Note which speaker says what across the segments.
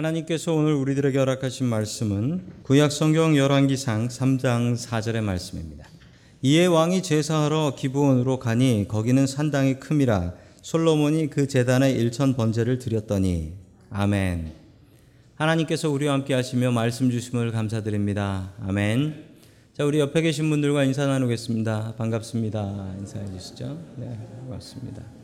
Speaker 1: 하나님께서 오늘 우리들에게 허락하신 말씀은 구약 성경 열왕기상 3장 4절의 말씀입니다. 이에 왕이 제사하러 기브온으로 가니 거기는 산당이 큼이라 솔로몬이 그 제단에 일천 번제를 드렸더니 아멘. 하나님께서 우리와 함께 하시며 말씀 주심을 감사드립니다. 아멘. 자, 우리 옆에 계신 분들과 인사 나누겠습니다. 반갑습니다. 인사해 주시죠. 네, 반갑습니다.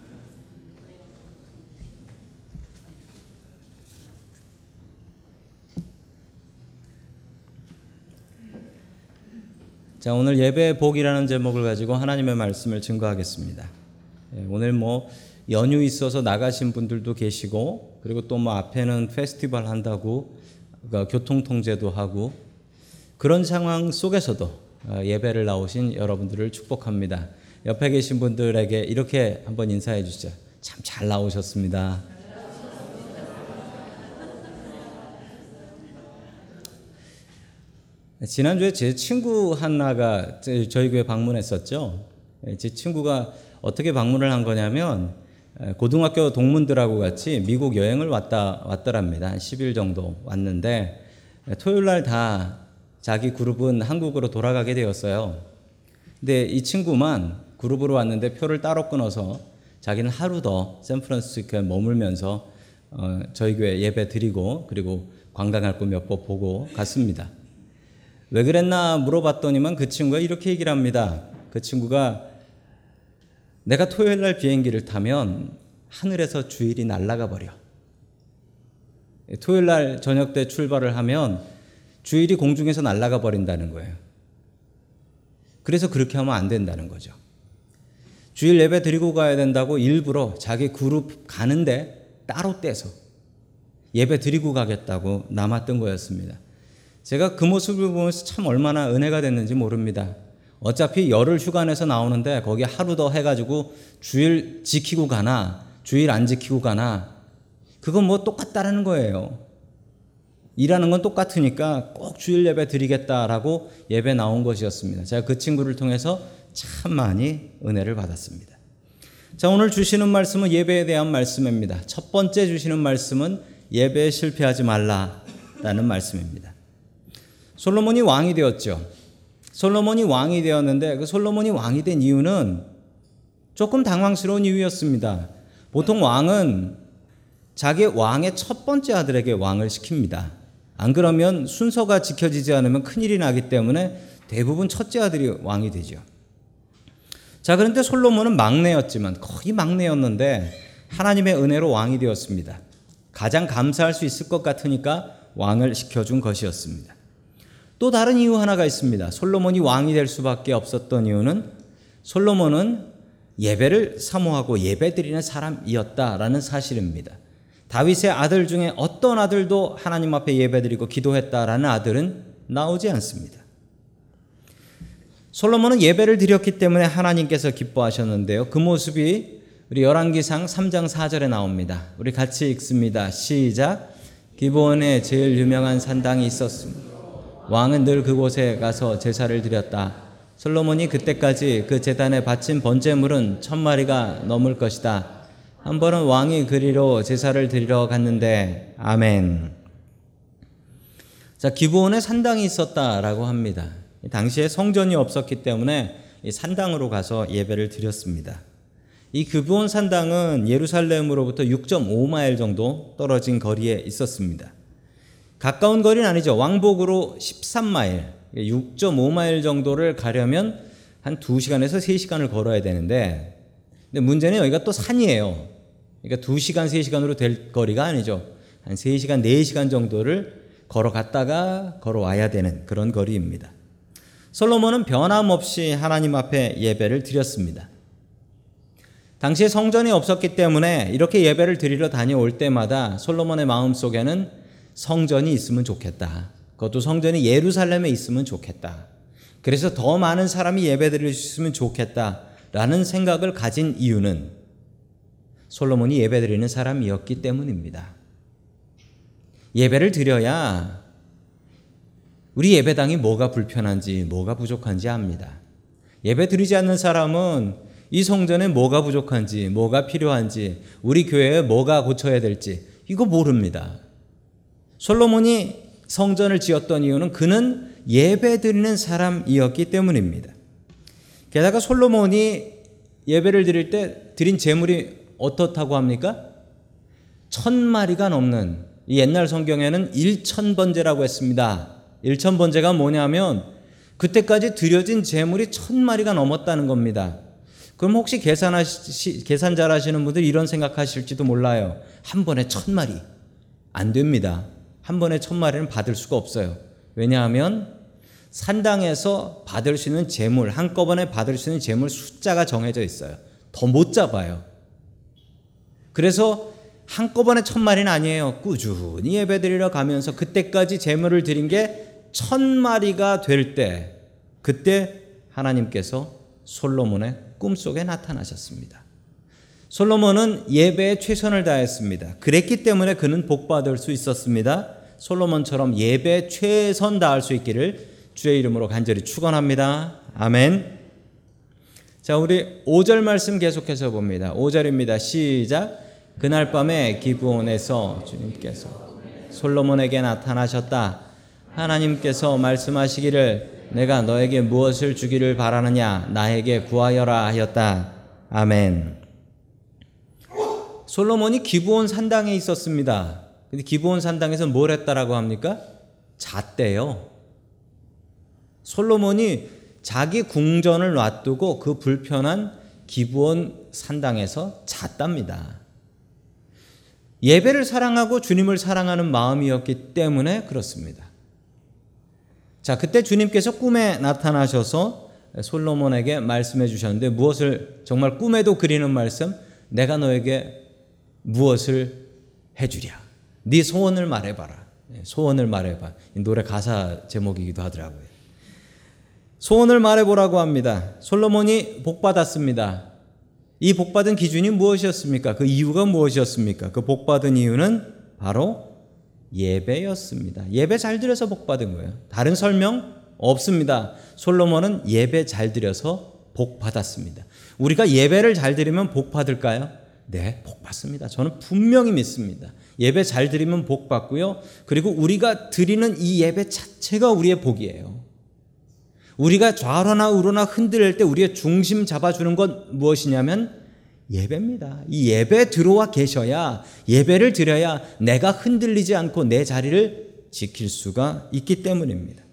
Speaker 1: 자, 오늘 예배의 복이라는 제목을 가지고 하나님의 말씀을 증거하겠습니다. 예, 오늘 뭐 연휴 있어서 나가신 분들도 계시고 그리고 또 뭐 앞에는 페스티벌 한다고 그러니까 교통 통제도 하고 그런 상황 속에서도 어, 예배를 나오신 여러분들을 축복합니다. 옆에 계신 분들에게 이렇게 한번 인사해 주시죠. 참 잘 나오셨습니다. 지난주에 제 친구 하나가 저희 교회 방문했었죠. 예, 제 친구가 어떻게 방문을 한 거냐면 고등학교 동문들하고 같이 미국 여행을 왔다 왔더랍니다. 한 10일 정도 왔는데 토요일 날 다 자기 그룹은 한국으로 돌아가게 되었어요. 근데 이 친구만 그룹으로 왔는데 표를 따로 끊어서 자기는 하루 더 샌프란시스코에 머물면서 어, 저희 교회 예배 드리고 그리고 관광할 거몇번 보고 갔습니다. 왜 그랬나 물어봤더니만 그 친구가 이렇게 얘기를 합니다. 그 친구가 내가 토요일 날 비행기를 타면 하늘에서 주일이 날아가 버려. 토요일 날 저녁 때 출발을 하면 주일이 공중에서 날아가 버린다는 거예요. 그래서 그렇게 하면 안 된다는 거죠. 주일 예배 드리고 가야 된다고 일부러 자기 그룹 가는데 따로 떼서 예배 드리고 가겠다고 남았던 거였습니다. 제가 그 모습을 보면서 참 얼마나 은혜가 됐는지 모릅니다. 어차피 열흘 휴가 내서 나오는데 거기 하루 더 해가지고 주일 지키고 가나 주일 안 지키고 가나 그건 뭐 똑같다라는 거예요. 일하는 건 똑같으니까 꼭 주일 예배 드리겠다라고 예배 나온 것이었습니다. 제가 그 친구를 통해서 참 많이 은혜를 받았습니다. 자, 오늘 주시는 말씀은 예배에 대한 말씀입니다. 첫 번째 주시는 말씀은 예배에 실패하지 말라라는 말씀입니다. 솔로몬이 왕이 되었죠. 솔로몬이 왕이 되었는데 그 솔로몬이 왕이 된 이유는 조금 당황스러운 이유였습니다. 보통 왕은 자기 왕의 첫 번째 아들에게 왕을 시킵니다. 안 그러면 순서가 지켜지지 않으면 큰일이 나기 때문에 대부분 첫째 아들이 왕이 되죠. 자, 그런데 솔로몬은 막내였지만 거의 막내였는데 하나님의 은혜로 왕이 되었습니다. 가장 감사할 수 있을 것 같으니까 왕을 시켜준 것이었습니다. 또 다른 이유 하나가 있습니다. 솔로몬이 왕이 될 수밖에 없었던 이유는 솔로몬은 예배를 사모하고 예배 드리는 사람이었다라는 사실입니다. 다윗의 아들 중에 어떤 아들도 하나님 앞에 예배드리고 기도했다라는 아들은 나오지 않습니다. 솔로몬은 예배를 드렸기 때문에 하나님께서 기뻐하셨는데요. 그 모습이 우리 열왕기상 3장 4절에 나옵니다. 우리 같이 읽습니다. 시작. 기본에 제일 유명한 산당이 있었습니다. 왕은 늘 그곳에 가서 제사를 드렸다. 솔로몬이 그때까지 그 제단에 바친 번제물은 천 마리가 넘을 것이다. 한 번은 왕이 그리로 제사를 드리러 갔는데 아멘. 자 기브온에 산당이 있었다라고 합니다. 당시에 성전이 없었기 때문에 산당으로 가서 예배를 드렸습니다. 이 기브온 산당은 예루살렘으로부터 6.5마일 정도 떨어진 거리에 있었습니다. 가까운 거리는 아니죠. 왕복으로 13마일, 6.5마일 정도를 가려면 한 2시간에서 3시간을 걸어야 되는데 근데 문제는 여기가 또 산이에요. 그러니까 2시간, 3시간으로 될 거리가 아니죠. 한 3시간, 4시간 정도를 걸어갔다가 걸어와야 되는 그런 거리입니다. 솔로몬은 변함없이 하나님 앞에 예배를 드렸습니다. 당시에 성전이 없었기 때문에 이렇게 예배를 드리러 다녀올 때마다 솔로몬의 마음 속에는 성전이 있으면 좋겠다. 그것도 성전이 예루살렘에 있으면 좋겠다. 그래서 더 많은 사람이 예배 드릴 수 있으면 좋겠다라는 생각을 가진 이유는 솔로몬이 예배 드리는 사람이었기 때문입니다. 예배를 드려야 우리 예배당이 뭐가 불편한지, 뭐가 부족한지 압니다. 예배 드리지 않는 사람은 이 성전에 뭐가 부족한지, 뭐가 필요한지, 우리 교회에 뭐가 고쳐야 될지, 이거 모릅니다. 솔로몬이 성전을 지었던 이유는 그는 예배 드리는 사람이었기 때문입니다. 게다가 솔로몬이 예배를 드릴 때 드린 제물이 어떻다고 합니까? 천 마리가 넘는 옛날 성경에는 일천 번제라고 했습니다. 일천 번제가 뭐냐면 그때까지 드려진 제물이 천 마리가 넘었다는 겁니다. 그럼 혹시 계산하시, 계산 잘 하시는 분들 이런 생각하실지도 몰라요. 한 번에 천 마리. 안 됩니다. 한 번에 천 마리는 받을 수가 없어요. 왜냐하면 산당에서 받을 수 있는 재물, 한꺼번에 받을 수 있는 재물 숫자가 정해져 있어요. 더 못 잡아요. 그래서 한꺼번에 천 마리는 아니에요. 꾸준히 예배 드리러 가면서 그때까지 재물을 드린 게 천 마리가 될 때, 그때 하나님께서 솔로몬의 꿈속에 나타나셨습니다. 솔로몬은 예배에 최선을 다했습니다. 그랬기 때문에 그는 복받을 수 있었습니다. 솔로몬처럼 예배에 최선 다할 수 있기를 주의 이름으로 간절히 축원합니다. 아멘. 자, 우리 5절 말씀 계속해서 봅니다. 5절입니다. 시작. 그날 밤에 기브온에서 주님께서 솔로몬에게 나타나셨다. 하나님께서 말씀하시기를 내가 너에게 무엇을 주기를 바라느냐 나에게 구하여라 하였다. 아멘. 솔로몬이 기브온 산당에 있었습니다. 근데 기브온 산당에서 뭘 했다라고 합니까? 잤대요. 솔로몬이 자기 궁전을 놔두고 그 불편한 기브온 산당에서 잤답니다. 예배를 사랑하고 주님을 사랑하는 마음이었기 때문에 그렇습니다. 자, 그때 주님께서 꿈에 나타나셔서 솔로몬에게 말씀해 주셨는데 무엇을 정말 꿈에도 그리는 말씀? 내가 너에게 무엇을 해 주랴. 네 소원을 말해봐라. 네, 소원을 말해봐. 노래 가사 제목이기도 하더라고요. 소원을 말해보라고 합니다. 솔로몬이 복받았습니다. 이 복받은 기준이 무엇이었습니까? 그 이유가 무엇이었습니까? 그 복받은 이유는 바로 예배였습니다. 예배 잘 드려서 복받은 거예요. 다른 설명 없습니다. 솔로몬은 예배 잘 드려서 복 받았습니다. 우리가 예배를 잘 드리면 복 받을까요? 네, 복 받습니다. 저는 분명히 믿습니다. 예배 잘 드리면 복 받고요. 그리고 우리가 드리는 이 예배 자체가 우리의 복이에요. 우리가 좌로나 우로나 흔들릴 때 우리의 중심 잡아주는 건 무엇이냐면 예배입니다. 이 예배 들어와 계셔야 예배를 드려야 내가 흔들리지 않고 내 자리를 지킬 수가 있기 때문입니다.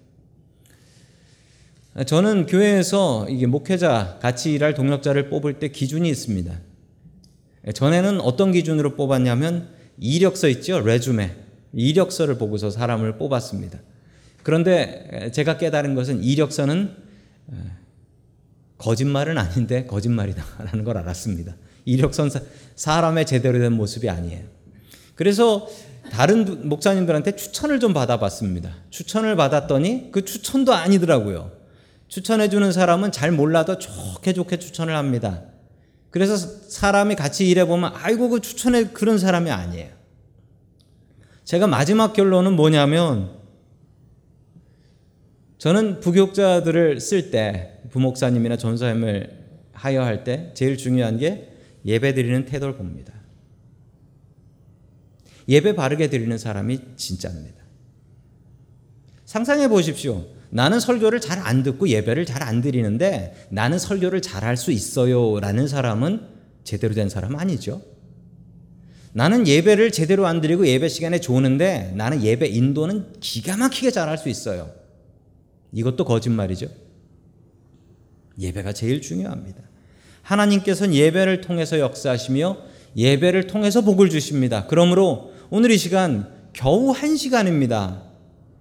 Speaker 1: 저는 교회에서 이게 목회자 같이 일할 동력자를 뽑을 때 기준이 있습니다. 전에는 어떤 기준으로 뽑았냐면 이력서 있죠, 레주메. 이력서를 보고서 사람을 뽑았습니다. 그런데 제가 깨달은 것은 이력서는 거짓말은 아닌데 거짓말이다라는 걸 알았습니다. 이력서는 사람의 제대로 된 모습이 아니에요. 그래서 다른 목사님들한테 추천을 좀 받아봤습니다. 추천을 받았더니 그 추천도 아니더라고요. 추천해주는 사람은 잘 몰라도 좋게 좋게 추천을 합니다. 그래서 사람이 같이 일해보면 아이고 그 추천해 그런 사람이 아니에요. 제가 마지막 결론은 뭐냐면 저는 부교육자들을 쓸 때 부목사님이나 전사님을 하여할 때 제일 중요한 게 예배 드리는 태도를 봅니다. 예배 바르게 드리는 사람이 진짜입니다. 상상해 보십시오. 나는 설교를 잘 안 듣고 예배를 잘 안 드리는데 나는 설교를 잘 할 수 있어요. 라는 사람은 제대로 된 사람 아니죠. 나는 예배를 제대로 안 드리고 예배 시간에 좋는데 나는 예배 인도는 기가 막히게 잘 할 수 있어요. 이것도 거짓말이죠. 예배가 제일 중요합니다. 하나님께서는 예배를 통해서 역사하시며 예배를 통해서 복을 주십니다. 그러므로 오늘 이 시간 겨우 한 시간입니다.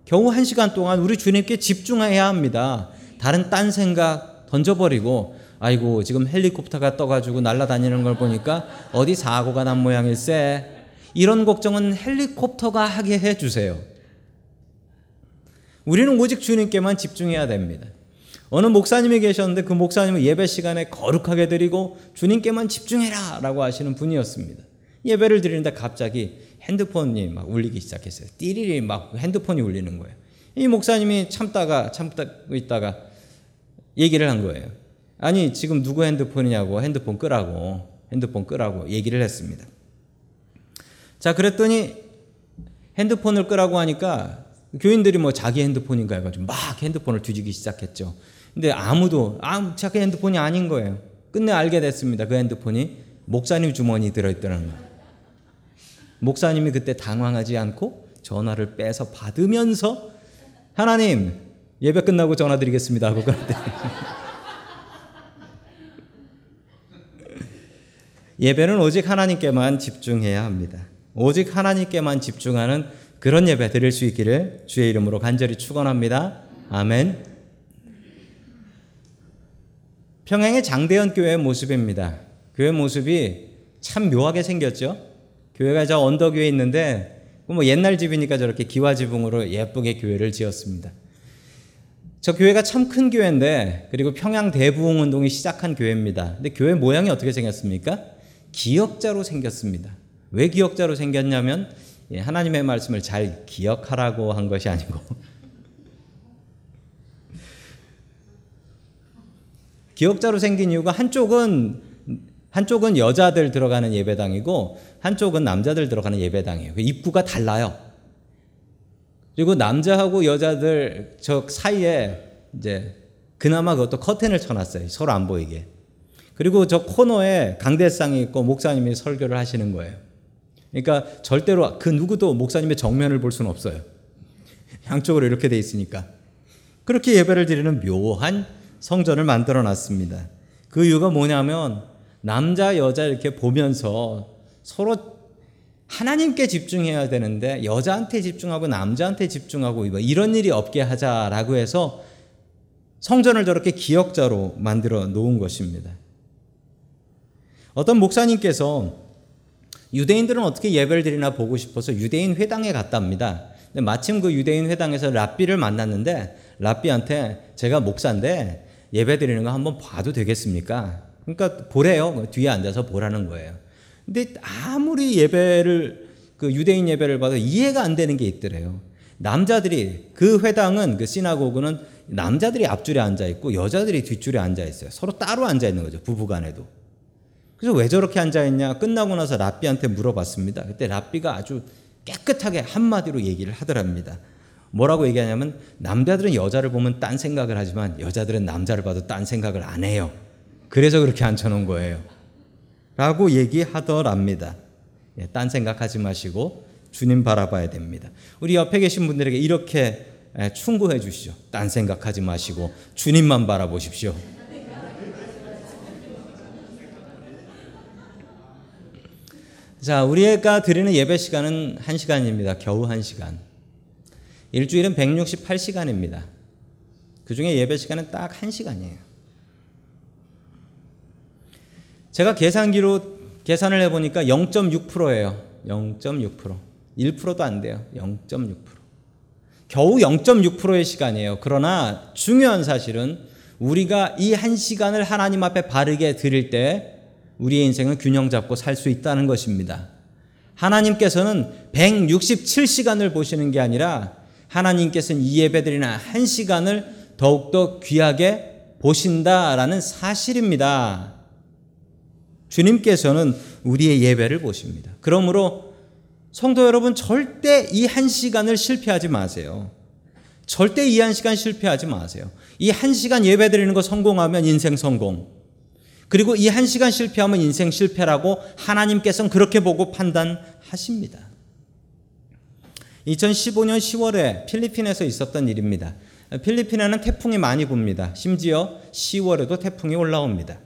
Speaker 1: 겨우 한 시간 동안 우리 주님께 집중해야 합니다. 다른 딴 생각 던져버리고 아이고 지금 헬리콥터가 떠가지고 날아다니는 걸 보니까 어디 사고가 난 모양일세 이런 걱정은 헬리콥터가 하게 해주세요. 우리는 오직 주님께만 집중해야 됩니다. 어느 목사님이 계셨는데 그 목사님은 예배 시간에 거룩하게 드리고 주님께만 집중해라 라고 하시는 분이었습니다. 예배를 드리는데 갑자기 핸드폰이 막 울리기 시작했어요. 띠리리 막 핸드폰이 울리는 거예요. 이 목사님이 참다가 참다 있다가 얘기를 한 거예요. 아니 지금 누구 핸드폰이냐고 핸드폰 끄라고 핸드폰 끄라고 얘기를 했습니다. 자 그랬더니 핸드폰을 끄라고 하니까 교인들이 뭐 자기 핸드폰인가 해가지고 막 핸드폰을 뒤지기 시작했죠. 근데 아무도 아 자기 핸드폰이 아닌 거예요. 끝내 알게 됐습니다. 그 핸드폰이 목사님 주머니 들어있더라는 거예요. 목사님이 그때 당황하지 않고 전화를 빼서 받으면서 하나님 예배 끝나고 전화 드리겠습니다 하고 그랬대. 예배는 오직 하나님께만 집중해야 합니다. 오직 하나님께만 집중하는 그런 예배 드릴 수 있기를 주의 이름으로 간절히 축원합니다. 아멘. 평양의 장대현 교회의 모습입니다. 교회 모습이 참 묘하게 생겼죠. 교회가 저 언덕 위에 있는데 뭐 옛날 집이니까 저렇게 기와 지붕으로 예쁘게 교회를 지었습니다. 저 교회가 참 큰 교회인데 그리고 평양 대부흥 운동이 시작한 교회입니다. 근데 교회 모양이 어떻게 생겼습니까? 기역자로 생겼습니다. 왜 기역자로 생겼냐면 예, 하나님의 말씀을 잘 기억하라고 한 것이 아니고 기역자로 생긴 이유가 한쪽은 한쪽은 여자들 들어가는 예배당이고 한쪽은 남자들 들어가는 예배당이에요. 그 입구가 달라요. 그리고 남자하고 여자들 저 사이에 이제 그나마 그것도 커튼을 쳐놨어요. 서로 안 보이게. 그리고 저 코너에 강대상이 있고 목사님이 설교를 하시는 거예요. 그러니까 절대로 그 누구도 목사님의 정면을 볼 수는 없어요. 양쪽으로 이렇게 돼 있으니까. 그렇게 예배를 드리는 묘한 성전을 만들어 놨습니다. 그 이유가 뭐냐면 남자 여자 이렇게 보면서 서로 하나님께 집중해야 되는데 여자한테 집중하고 남자한테 집중하고 이런 일이 없게 하자라고 해서 성전을 저렇게 기역자로 만들어 놓은 것입니다. 어떤 목사님께서 유대인들은 어떻게 예배를 드리나 보고 싶어서 유대인 회당에 갔답니다. 마침 그 유대인 회당에서 랍비를 만났는데 랍비한테 제가 목사인데 예배 드리는 거 한번 봐도 되겠습니까? 그러니까 보래요. 뒤에 앉아서 보라는 거예요. 근데 아무리 예배를 그 유대인 예배를 봐도 이해가 안 되는 게 있더래요. 남자들이 그 회당은 그 시나고그는 남자들이 앞줄에 앉아 있고 여자들이 뒷줄에 앉아 있어요. 서로 따로 앉아 있는 거죠. 부부간에도. 그래서 왜 저렇게 앉아 있냐? 끝나고 나서 랍비한테 물어봤습니다. 그때 랍비가 아주 깨끗하게 한마디로 얘기를 하더랍니다. 뭐라고 얘기하냐면 남자들은 여자를 보면 딴 생각을 하지만 여자들은 남자를 봐도 딴 생각을 안 해요. 그래서 그렇게 앉혀놓은 거예요. 라고 얘기하더랍니다. 예, 딴 생각하지 마시고 주님 바라봐야 됩니다. 우리 옆에 계신 분들에게 이렇게 예, 충고해 주시죠. 딴 생각하지 마시고 주님만 바라보십시오. 자, 우리가 드리는 예배 시간은 1시간입니다. 겨우 1시간. 일주일은 168시간입니다. 그 중에 예배 시간은 딱 1시간이에요. 제가 계산기로 계산을 해보니까 0.6%예요. 0.6%. 1%도 안 돼요. 0.6%. 겨우 0.6%의 시간이에요. 그러나 중요한 사실은 우리가 이 한 시간을 하나님 앞에 바르게 드릴 때 우리의 인생은 균형 잡고 살 수 있다는 것입니다. 하나님께서는 167시간을 보시는 게 아니라 하나님께서는 이 예배드리는 한 시간을 더욱더 귀하게 보신다라는 사실입니다. 주님께서는 우리의 예배를 보십니다. 그러므로 성도 여러분 절대 이 한 시간을 실패하지 마세요. 절대 이 한 시간 실패하지 마세요. 이 한 시간 예배 드리는 거 성공하면 인생 성공. 그리고 이 한 시간 실패하면 인생 실패라고 하나님께서는 그렇게 보고 판단하십니다. 2015년 10월에 필리핀에서 있었던 일입니다. 필리핀에는 태풍이 많이 붑니다. 심지어 10월에도 태풍이 올라옵니다.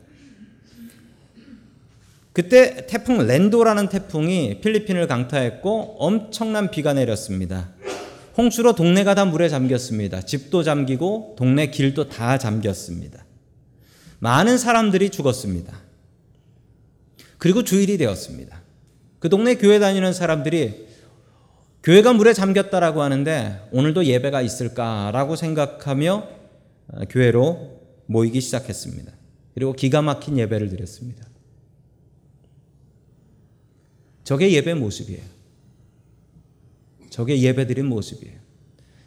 Speaker 1: 그때 태풍 랜도라는 태풍이 필리핀을 강타했고 엄청난 비가 내렸습니다. 홍수로 동네가 다 물에 잠겼습니다. 집도 잠기고 동네 길도 다 잠겼습니다. 많은 사람들이 죽었습니다. 그리고 주일이 되었습니다. 그 동네 교회 다니는 사람들이 교회가 물에 잠겼다라고 하는데 오늘도 예배가 있을까라고 생각하며 교회로 모이기 시작했습니다. 그리고 기가 막힌 예배를 드렸습니다. 저게 예배 모습이에요. 저게 예배드린 모습이에요.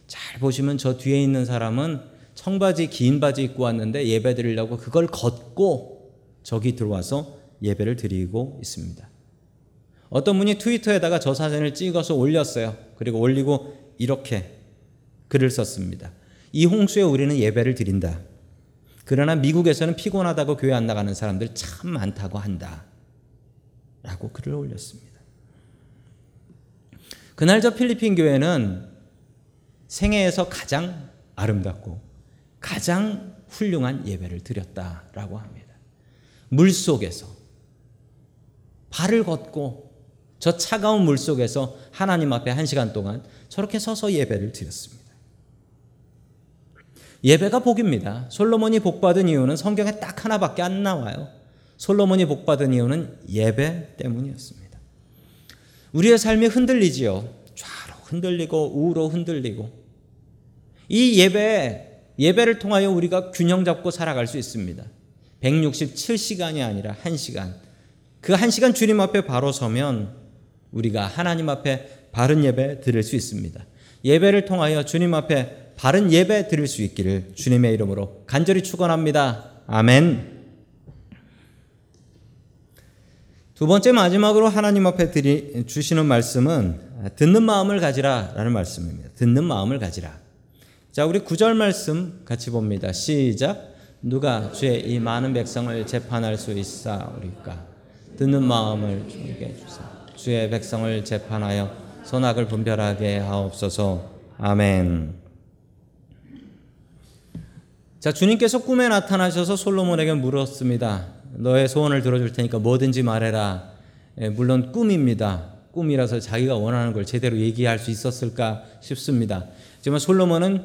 Speaker 1: 잘 보시면 저 뒤에 있는 사람은 청바지 긴 바지 입고 왔는데 예배 드리려고 그걸 걷고 저기 들어와서 예배를 드리고 있습니다. 어떤 분이 트위터에다가 저 사진을 찍어서 올렸어요. 그리고 올리고 이렇게 글을 썼습니다. 이 홍수에 우리는 예배를 드린다. 그러나 미국에서는 피곤하다고 교회 안 나가는 사람들 참 많다고 한다. 라고 글을 올렸습니다. 그날 저 필리핀 교회는 생애에서 가장 아름답고 가장 훌륭한 예배를 드렸다라고 합니다. 물 속에서 발을 걷고 저 차가운 물 속에서 하나님 앞에 한 시간 동안 저렇게 서서 예배를 드렸습니다. 예배가 복입니다. 솔로몬이 복받은 이유는 성경에 딱 하나밖에 안 나와요. 솔로몬이 복받은 이유는 예배 때문이었습니다. 우리의 삶이 흔들리지요. 좌로 흔들리고 우로 흔들리고 이 예배 예배를 통하여 우리가 균형 잡고 살아갈 수 있습니다. 167시간이 아니라 1시간. 그 1시간 주님 앞에 바로 서면 우리가 하나님 앞에 바른 예배 드릴 수 있습니다. 예배를 통하여 주님 앞에 바른 예배 드릴 수 있기를 주님의 이름으로 간절히 축원합니다. 아멘. 두 번째 마지막으로 하나님 앞에 드리, 주시는 말씀은 듣는 마음을 가지라라는 말씀입니다. 듣는 마음을 가지라. 자, 우리 구절 말씀 같이 봅니다. 시작. 누가 주의 이 많은 백성을 재판할 수 있사오리까? 듣는 마음을 주게 주사. 주의 백성을 재판하여 선악을 분별하게 하옵소서. 아멘. 자, 주님께서 꿈에 나타나셔서 솔로몬에게 물었습니다. 너의 소원을 들어줄 테니까 뭐든지 말해라. 예, 물론 꿈입니다. 꿈이라서 자기가 원하는 걸 제대로 얘기할 수 있었을까 싶습니다. 하지만 솔로몬은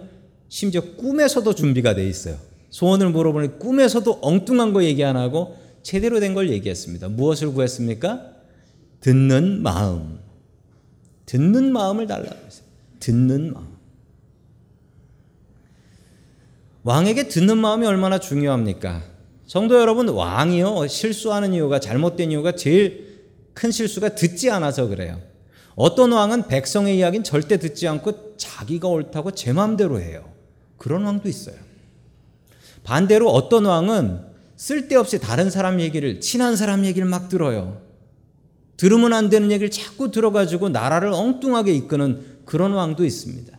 Speaker 1: 심지어 꿈에서도 준비가 돼 있어요. 소원을 물어보니 꿈에서도 엉뚱한 거 얘기 안 하고 제대로 된 걸 얘기했습니다. 무엇을 구했습니까? 듣는 마음. 듣는 마음을 달라고 했어요. 듣는 마음. 왕에게 듣는 마음이 얼마나 중요합니까? 성도 여러분, 왕이요, 실수하는 이유가, 잘못된 이유가 제일 큰 실수가 듣지 않아서 그래요. 어떤 왕은 백성의 이야기는 절대 듣지 않고 자기가 옳다고 제 마음대로 해요. 그런 왕도 있어요. 반대로 어떤 왕은 쓸데없이 다른 사람 얘기를, 친한 사람 얘기를 막 들어요. 들으면 안 되는 얘기를 자꾸 들어가지고 나라를 엉뚱하게 이끄는 그런 왕도 있습니다.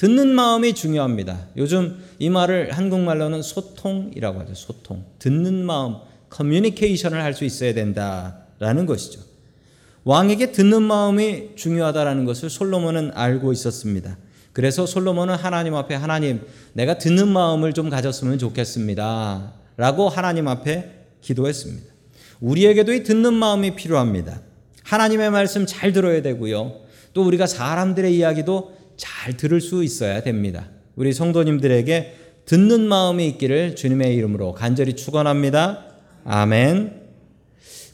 Speaker 1: 듣는 마음이 중요합니다. 요즘 이 말을 한국말로는 소통이라고 하죠. 소통. 듣는 마음, 커뮤니케이션을 할 수 있어야 된다라는 것이죠. 왕에게 듣는 마음이 중요하다라는 것을 솔로몬은 알고 있었습니다. 그래서 솔로몬은 하나님 앞에 하나님, 내가 듣는 마음을 좀 가졌으면 좋겠습니다. 라고 하나님 앞에 기도했습니다. 우리에게도 이 듣는 마음이 필요합니다. 하나님의 말씀 잘 들어야 되고요. 또 우리가 사람들의 이야기도 잘 들을 수 있어야 됩니다. 우리 성도님들에게 듣는 마음이 있기를 주님의 이름으로 간절히 축원합니다. 아멘.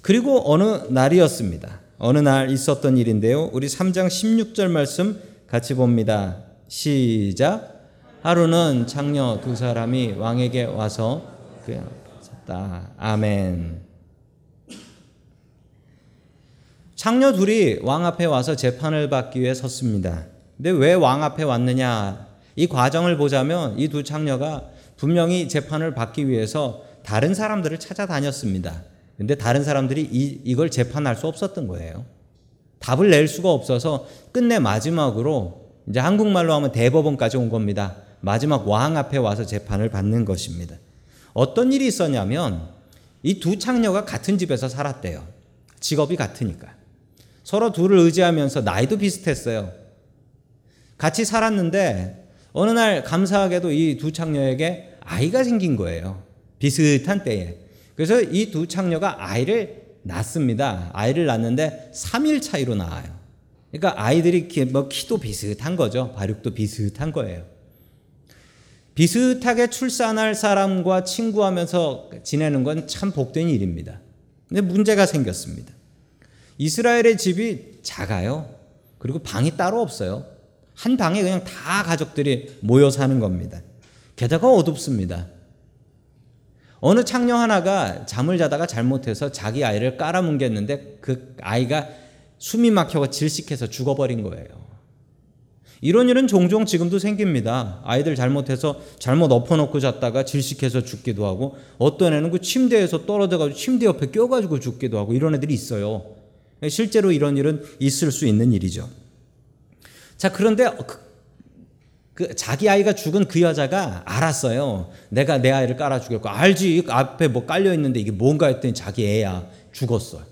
Speaker 1: 그리고 어느 날이었습니다. 어느 날 있었던 일인데요. 우리 3장 16절 말씀 같이 봅니다. 시작. 하루는 장녀 두 사람이 왕에게 와서 그 섰다. 아멘. 장녀 둘이 왕 앞에 와서 재판을 받기 위해 섰습니다. 근데 왜 왕 앞에 왔느냐? 이 과정을 보자면 이두 장녀가 분명히 재판을 받기 위해서 다른 사람들을 찾아다녔습니다. 근데 다른 사람들이 이, 이걸 재판할 수 없었던 거예요. 답을 낼 수가 없어서 끝내 마지막으로 이제 한국말로 하면 대법원까지 온 겁니다. 마지막 왕 앞에 와서 재판을 받는 것입니다. 어떤 일이 있었냐면 이 두 창녀가 같은 집에서 살았대요. 직업이 같으니까. 서로 둘을 의지하면서 나이도 비슷했어요. 같이 살았는데 어느 날 감사하게도 이 두 창녀에게 아이가 생긴 거예요. 비슷한 때에. 그래서 이 두 창녀가 아이를 낳습니다. 아이를 낳는데 3일 차이로 낳아요. 그러니까 아이들이 뭐 키도 비슷한 거죠. 발육도 비슷한 거예요. 비슷하게 출산할 사람과 친구하면서 지내는 건 참 복된 일입니다. 근데 문제가 생겼습니다. 이스라엘의 집이 작아요. 그리고 방이 따로 없어요. 한 방에 그냥 다 가족들이 모여 사는 겁니다. 게다가 어둡습니다. 어느 창녀 하나가 잠을 자다가 잘못해서 자기 아이를 깔아뭉갰는데 그 아이가 숨이 막혀가 질식해서 죽어버린 거예요. 이런 일은 종종 지금도 생깁니다. 아이들 잘못해서 잘못 엎어놓고 잤다가 질식해서 죽기도 하고 어떤 애는 그 침대에서 떨어져가지고 침대 옆에 껴가지고 죽기도 하고 이런 애들이 있어요. 실제로 이런 일은 있을 수 있는 일이죠. 자, 그런데 그, 그 자기 아이가 죽은 그 여자가 알았어요. 내가 내 아이를 깔아 죽였고 알지 앞에 뭐 깔려 있는데 이게 뭔가 했더니 자기 애야 죽었어요.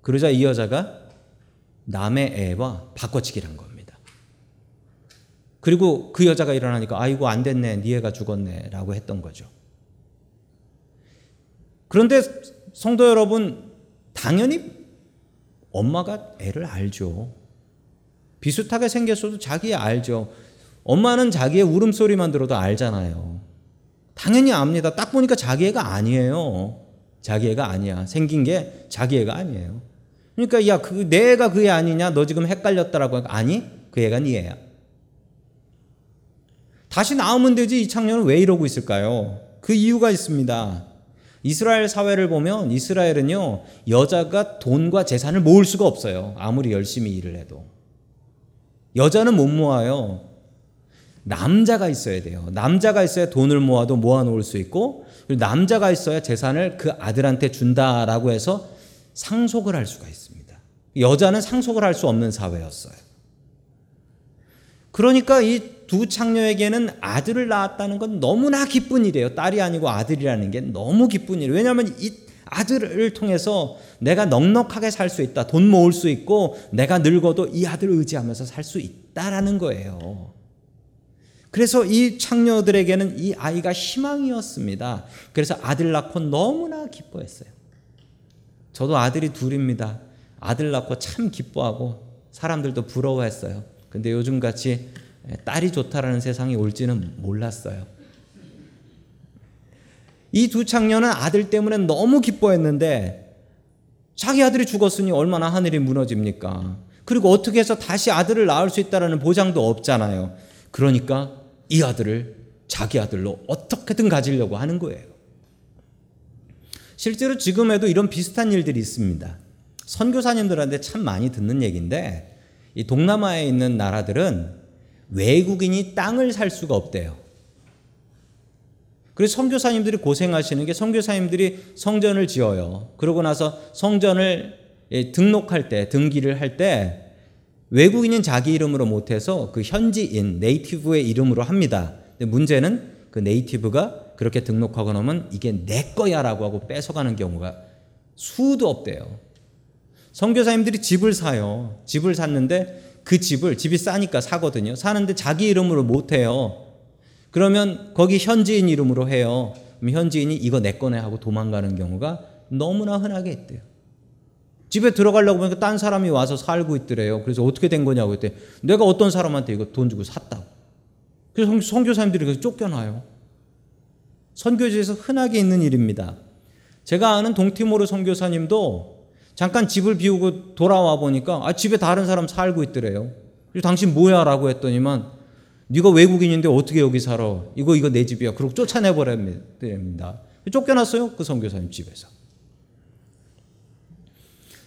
Speaker 1: 그러자 이 여자가 남의 애와 바꿔치기를 한 겁니다. 그리고 그 여자가 일어나니까 아이고 안 됐네 네 애가 죽었네라고 했던 거죠. 그런데 성도 여러분 당연히 엄마가 애를 알죠. 비슷하게 생겼어도 자기 알죠. 엄마는 자기의 울음소리만 들어도 알잖아요. 당연히 압니다. 딱 보니까 자기 애가 아니에요. 자기 애가 아니야. 생긴 게 자기 애가 아니에요. 그러니까 야, 그 내 애가 그 애 아니냐? 너 지금 헷갈렸다라고 하니까 아니, 그 애가 네 애야. 다시 나오면 되지 이 창녀는 왜 이러고 있을까요? 그 이유가 있습니다. 이스라엘 사회를 보면 이스라엘은요 여자가 돈과 재산을 모을 수가 없어요. 아무리 열심히 일을 해도 여자는 못 모아요. 남자가 있어야 돼요. 남자가 있어야 돈을 모아도 모아놓을 수 있고 남자가 있어야 재산을 그 아들한테 준다라고 해서 상속을 할 수가 있습니다. 여자는 상속을 할 수 없는 사회였어요. 그러니까 이 두 창녀에게는 아들을 낳았다는 건 너무나 기쁜 일이에요. 딸이 아니고 아들이라는 게 너무 기쁜 일이에요. 왜냐하면 이 아들을 통해서 내가 넉넉하게 살 수 있다. 돈 모을 수 있고 내가 늙어도 이 아들을 의지하면서 살 수 있다라는 거예요. 그래서 이 창녀들에게는 이 아이가 희망이었습니다. 그래서 아들 낳고 너무나 기뻐했어요. 저도 아들이 둘입니다. 아들 낳고 참 기뻐하고 사람들도 부러워했어요. 근데 요즘 같이 딸이 좋다라는 세상이 올지는 몰랐어요. 이 두 창녀는 아들 때문에 너무 기뻐했는데 자기 아들이 죽었으니 얼마나 하늘이 무너집니까? 그리고 어떻게 해서 다시 아들을 낳을 수 있다라는 보장도 없잖아요. 그러니까 이 아들을 자기 아들로 어떻게든 가지려고 하는 거예요. 실제로 지금에도 이런 비슷한 일들이 있습니다. 선교사님들한테 참 많이 듣는 얘기인데 이 동남아에 있는 나라들은 외국인이 땅을 살 수가 없대요. 그래서 선교사님들이 고생하시는 게 선교사님들이 성전을 지어요. 그러고 나서 성전을 등록할 때 등기를 할 때 외국인은 자기 이름으로 못해서 그 현지인 네이티브의 이름으로 합니다. 근데 문제는 그 네이티브가 그렇게 등록하고 나면 이게 내 거야라고 하고 뺏어가는 경우가 수도 없대요. 선교사님들이 집을 사요. 집을 샀는데 그 집을 집이 싸니까 사거든요. 사는데 자기 이름으로 못 해요. 그러면 거기 현지인 이름으로 해요. 현지인이 이거 내 거네 하고 도망가는 경우가 너무나 흔하게 있대요. 집에 들어가려고 보니까 딴 사람이 와서 살고 있더래요. 그래서 어떻게 된 거냐고 했더니 내가 어떤 사람한테 이거 돈 주고 샀다고. 그래서 선교사님들이 그래서 쫓겨나요. 선교지에서 흔하게 있는 일입니다. 제가 아는 동티모르 선교사님도 잠깐 집을 비우고 돌아와 보니까 아, 집에 다른 사람 살고 있더래요. 당신 뭐야라고 했더니만 네가 외국인인데 어떻게 여기 살아? 이거 이거 내 집이야. 그리고 쫓아내 버립니다. 쫓겨났어요 그 선교사님 집에서.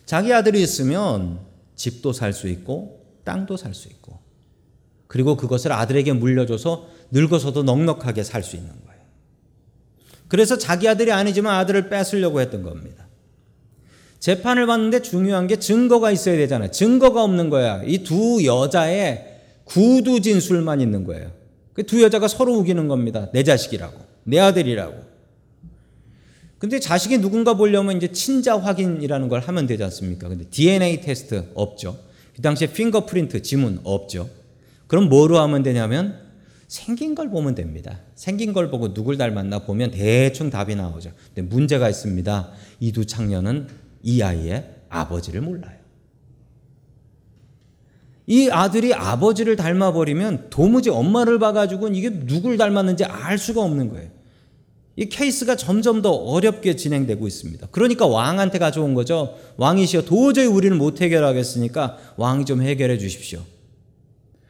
Speaker 1: 자기 아들이 있으면 집도 살 수 있고 땅도 살 수 있고 그리고 그것을 아들에게 물려줘서 늙어서도 넉넉하게 살 수 있는 거예요. 그래서 자기 아들이 아니지만 아들을 뺏으려고 했던 겁니다. 재판을 받는데 중요한 게 증거가 있어야 되잖아요. 증거가 없는 거야. 이 두 여자의 구두 진술만 있는 거예요. 그 두 여자가 서로 우기는 겁니다. 내 자식이라고. 내 아들이라고. 근데 자식이 누군가 보려면 이제 친자 확인이라는 걸 하면 되지 않습니까? 근데 DNA 테스트 없죠. 그 당시에 핑거프린트 지문 없죠. 그럼 뭐로 하면 되냐면 생긴 걸 보면 됩니다. 생긴 걸 보고 누굴 닮았나 보면 대충 답이 나오죠. 근데 문제가 있습니다. 이두 창녀는 이 아이의 아버지를 몰라요. 이 아들이 아버지를 닮아버리면 도무지 엄마를 봐가지고는 이게 누굴 닮았는지 알 수가 없는 거예요. 이 케이스가 점점 더 어렵게 진행되고 있습니다. 그러니까 왕한테 가져온 거죠. 왕이시여 도저히 우리는 못 해결하겠으니까 왕이 좀 해결해 주십시오.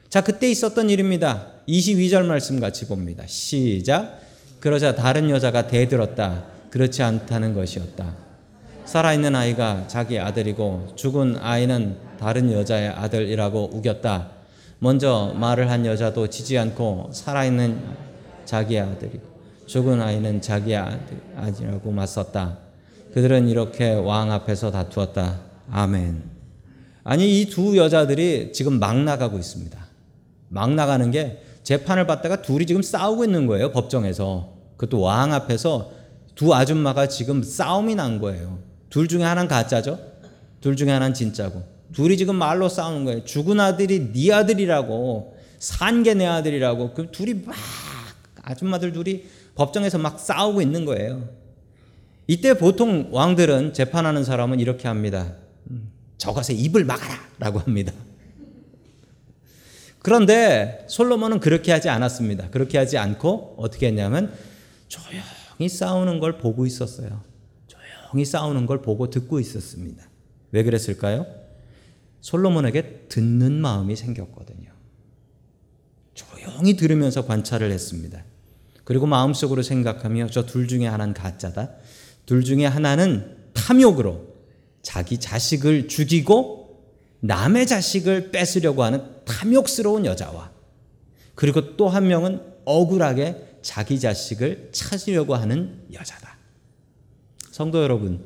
Speaker 1: 자, 그때 있었던 일입니다. 22절 말씀 같이 봅니다. 시작. 그러자 다른 여자가 대들었다. 그렇지 않다는 것이었다. 살아있는 아이가 자기 아들이고 죽은 아이는 다른 여자의 아들이라고 우겼다. 먼저 말을 한 여자도 지지 않고 살아있는 자기 아들이고 죽은 아이는 자기 아들이라고 맞섰다. 그들은 이렇게 왕 앞에서 다투었다. 아멘. 아니 이 두 여자들이 지금 막 나가고 있습니다. 막 나가는 게 재판을 받다가 둘이 지금 싸우고 있는 거예요 법정에서. 그것도 왕 앞에서 두 아줌마가 지금 싸움이 난 거예요. 둘 중에 하나는 가짜죠. 둘 중에 하나는 진짜고. 둘이 지금 말로 싸우는 거예요. 죽은 아들이 네 아들이라고 산 게 내 아들이라고. 그 둘이 막 아줌마들 둘이 법정에서 막 싸우고 있는 거예요. 이때 보통 왕들은 재판하는 사람은 이렇게 합니다. 음, 저것에 입을 막아라라고 합니다. 그런데 솔로몬은 그렇게 하지 않았습니다. 그렇게 하지 않고 어떻게 했냐면 조용히 싸우는 걸 보고 있었어요. 조용히 싸우는 걸 보고 듣고 있었습니다. 왜 그랬을까요? 솔로몬에게 듣는 마음이 생겼거든요. 조용히 들으면서 관찰을 했습니다. 그리고 마음속으로 생각하며 저 둘 중에 하나는 가짜다. 둘 중에 하나는 탐욕으로 자기 자식을 죽이고 남의 자식을 뺏으려고 하는 탐욕스러운 여자와 그리고 또 한 명은 억울하게 자기 자식을 찾으려고 하는 여자다. 성도 여러분,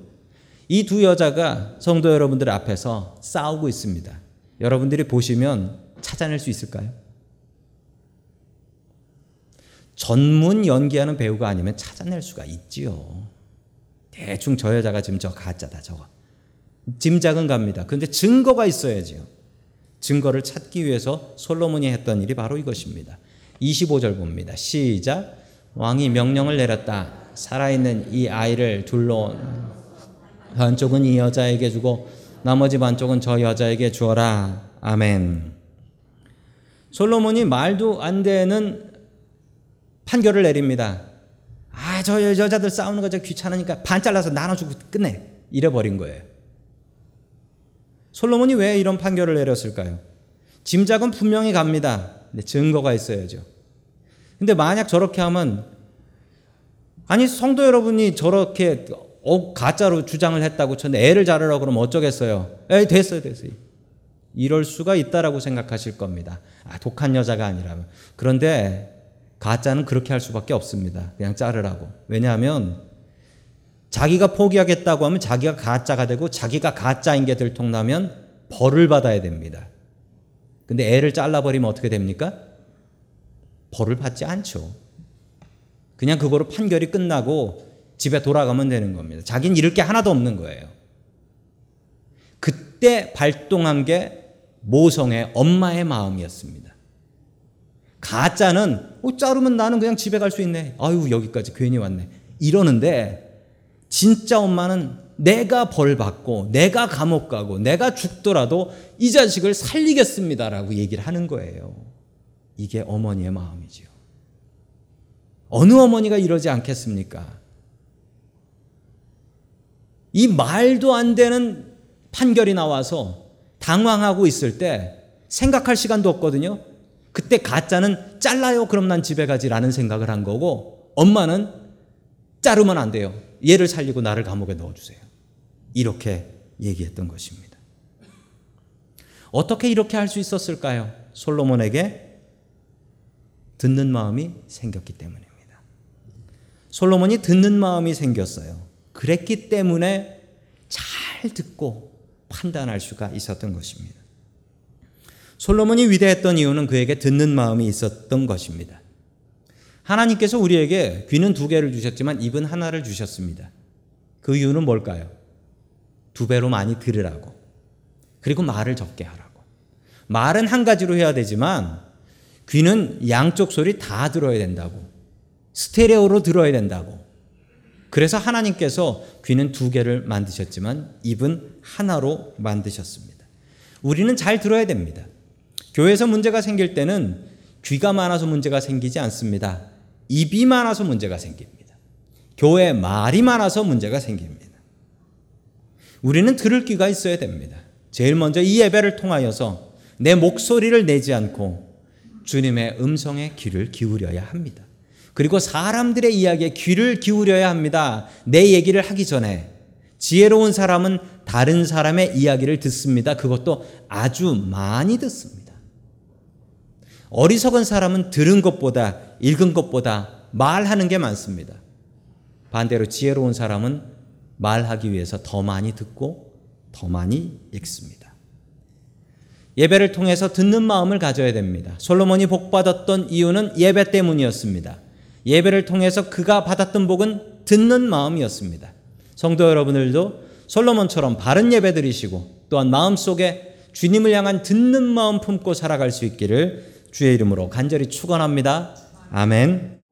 Speaker 1: 이 두 여자가 성도 여러분들 앞에서 싸우고 있습니다. 여러분들이 보시면 찾아낼 수 있을까요? 전문 연기하는 배우가 아니면 찾아낼 수가 있지요. 대충 저 여자가 지금 저 가짜다 저거. 짐작은 갑니다. 그런데 증거가 있어야지요. 증거를 찾기 위해서 솔로몬이 했던 일이 바로 이것입니다. 25절 봅니다. 시작. 왕이 명령을 내렸다. 살아있는 이 아이를 둘러 반쪽은 이 여자에게 주고 나머지 반쪽은 저 여자에게 주어라. 아멘. 솔로몬이 말도 안 되는 판결을 내립니다. 아, 저 여자들 싸우는 거 저 귀찮으니까 반 잘라서 나눠주고 끝내. 이래버린 거예요. 솔로몬이 왜 이런 판결을 내렸을까요? 짐작은 분명히 갑니다. 근데 증거가 있어야죠. 근데 만약 저렇게 하면 아니 성도 여러분이 저렇게 어, 가짜로 주장을 했다고 쳤는데 애를 자르라고 그러면 어쩌겠어요? 에 됐어요, 됐어요. 이럴 수가 있다라고 생각하실 겁니다. 아, 독한 여자가 아니라면. 그런데 가짜는 그렇게 할 수밖에 없습니다. 그냥 자르라고. 왜냐하면 자기가 포기하겠다고 하면 자기가 가짜가 되고 자기가 가짜인 게 들통나면 벌을 받아야 됩니다. 근데 애를 잘라버리면 어떻게 됩니까? 벌을 받지 않죠. 그냥 그거로 판결이 끝나고 집에 돌아가면 되는 겁니다. 자기는 잃을 게 하나도 없는 거예요. 그때 발동한 게 모성의 엄마의 마음이었습니다. 가짜는 어, 자르면 나는 그냥 집에 갈 수 있네. 아유 여기까지 괜히 왔네. 이러는데 진짜 엄마는 내가 벌 받고 내가 감옥 가고 내가 죽더라도 이 자식을 살리겠습니다라고 얘기를 하는 거예요. 이게 어머니의 마음이지요. 어느 어머니가 이러지 않겠습니까? 이 말도 안 되는 판결이 나와서 당황하고 있을 때 생각할 시간도 없거든요. 그때 가짜는 잘라요. 그럼 난 집에 가지라는 생각을 한 거고 엄마는 자르면 안 돼요. 얘를 살리고 나를 감옥에 넣어주세요. 이렇게 얘기했던 것입니다. 어떻게 이렇게 할 수 있었을까요? 솔로몬에게 듣는 마음이 생겼기 때문입니다. 솔로몬이 듣는 마음이 생겼어요. 그랬기 때문에 잘 듣고 판단할 수가 있었던 것입니다. 솔로몬이 위대했던 이유는 그에게 듣는 마음이 있었던 것입니다. 하나님께서 우리에게 귀는 두 개를 주셨지만 입은 하나를 주셨습니다. 그 이유는 뭘까요? 두 배로 많이 들으라고. 그리고 말을 적게 하라고. 말은 한 가지로 해야 되지만 귀는 양쪽 소리 다 들어야 된다고. 스테레오로 들어야 된다고. 그래서 하나님께서 귀는 두 개를 만드셨지만 입은 하나로 만드셨습니다. 우리는 잘 들어야 됩니다. 교회에서 문제가 생길 때는 귀가 많아서 문제가 생기지 않습니다. 입이 많아서 문제가 생깁니다. 교회 말이 많아서 문제가 생깁니다. 우리는 들을 귀가 있어야 됩니다. 제일 먼저 이 예배를 통하여서 내 목소리를 내지 않고 주님의 음성에 귀를 기울여야 합니다. 그리고 사람들의 이야기에 귀를 기울여야 합니다. 내 얘기를 하기 전에 지혜로운 사람은 다른 사람의 이야기를 듣습니다. 그것도 아주 많이 듣습니다. 어리석은 사람은 들은 것보다 읽은 것보다 말하는 게 많습니다. 반대로 지혜로운 사람은 말하기 위해서 더 많이 듣고 더 많이 읽습니다. 예배를 통해서 듣는 마음을 가져야 됩니다. 솔로몬이 복 받았던 이유는 예배 때문이었습니다. 예배를 통해서 그가 받았던 복은 듣는 마음이었습니다. 성도 여러분들도 솔로몬처럼 바른 예배 드리시고 또한 마음속에 주님을 향한 듣는 마음 품고 살아갈 수 있기를 주의 이름으로 간절히 축원합니다. 아멘.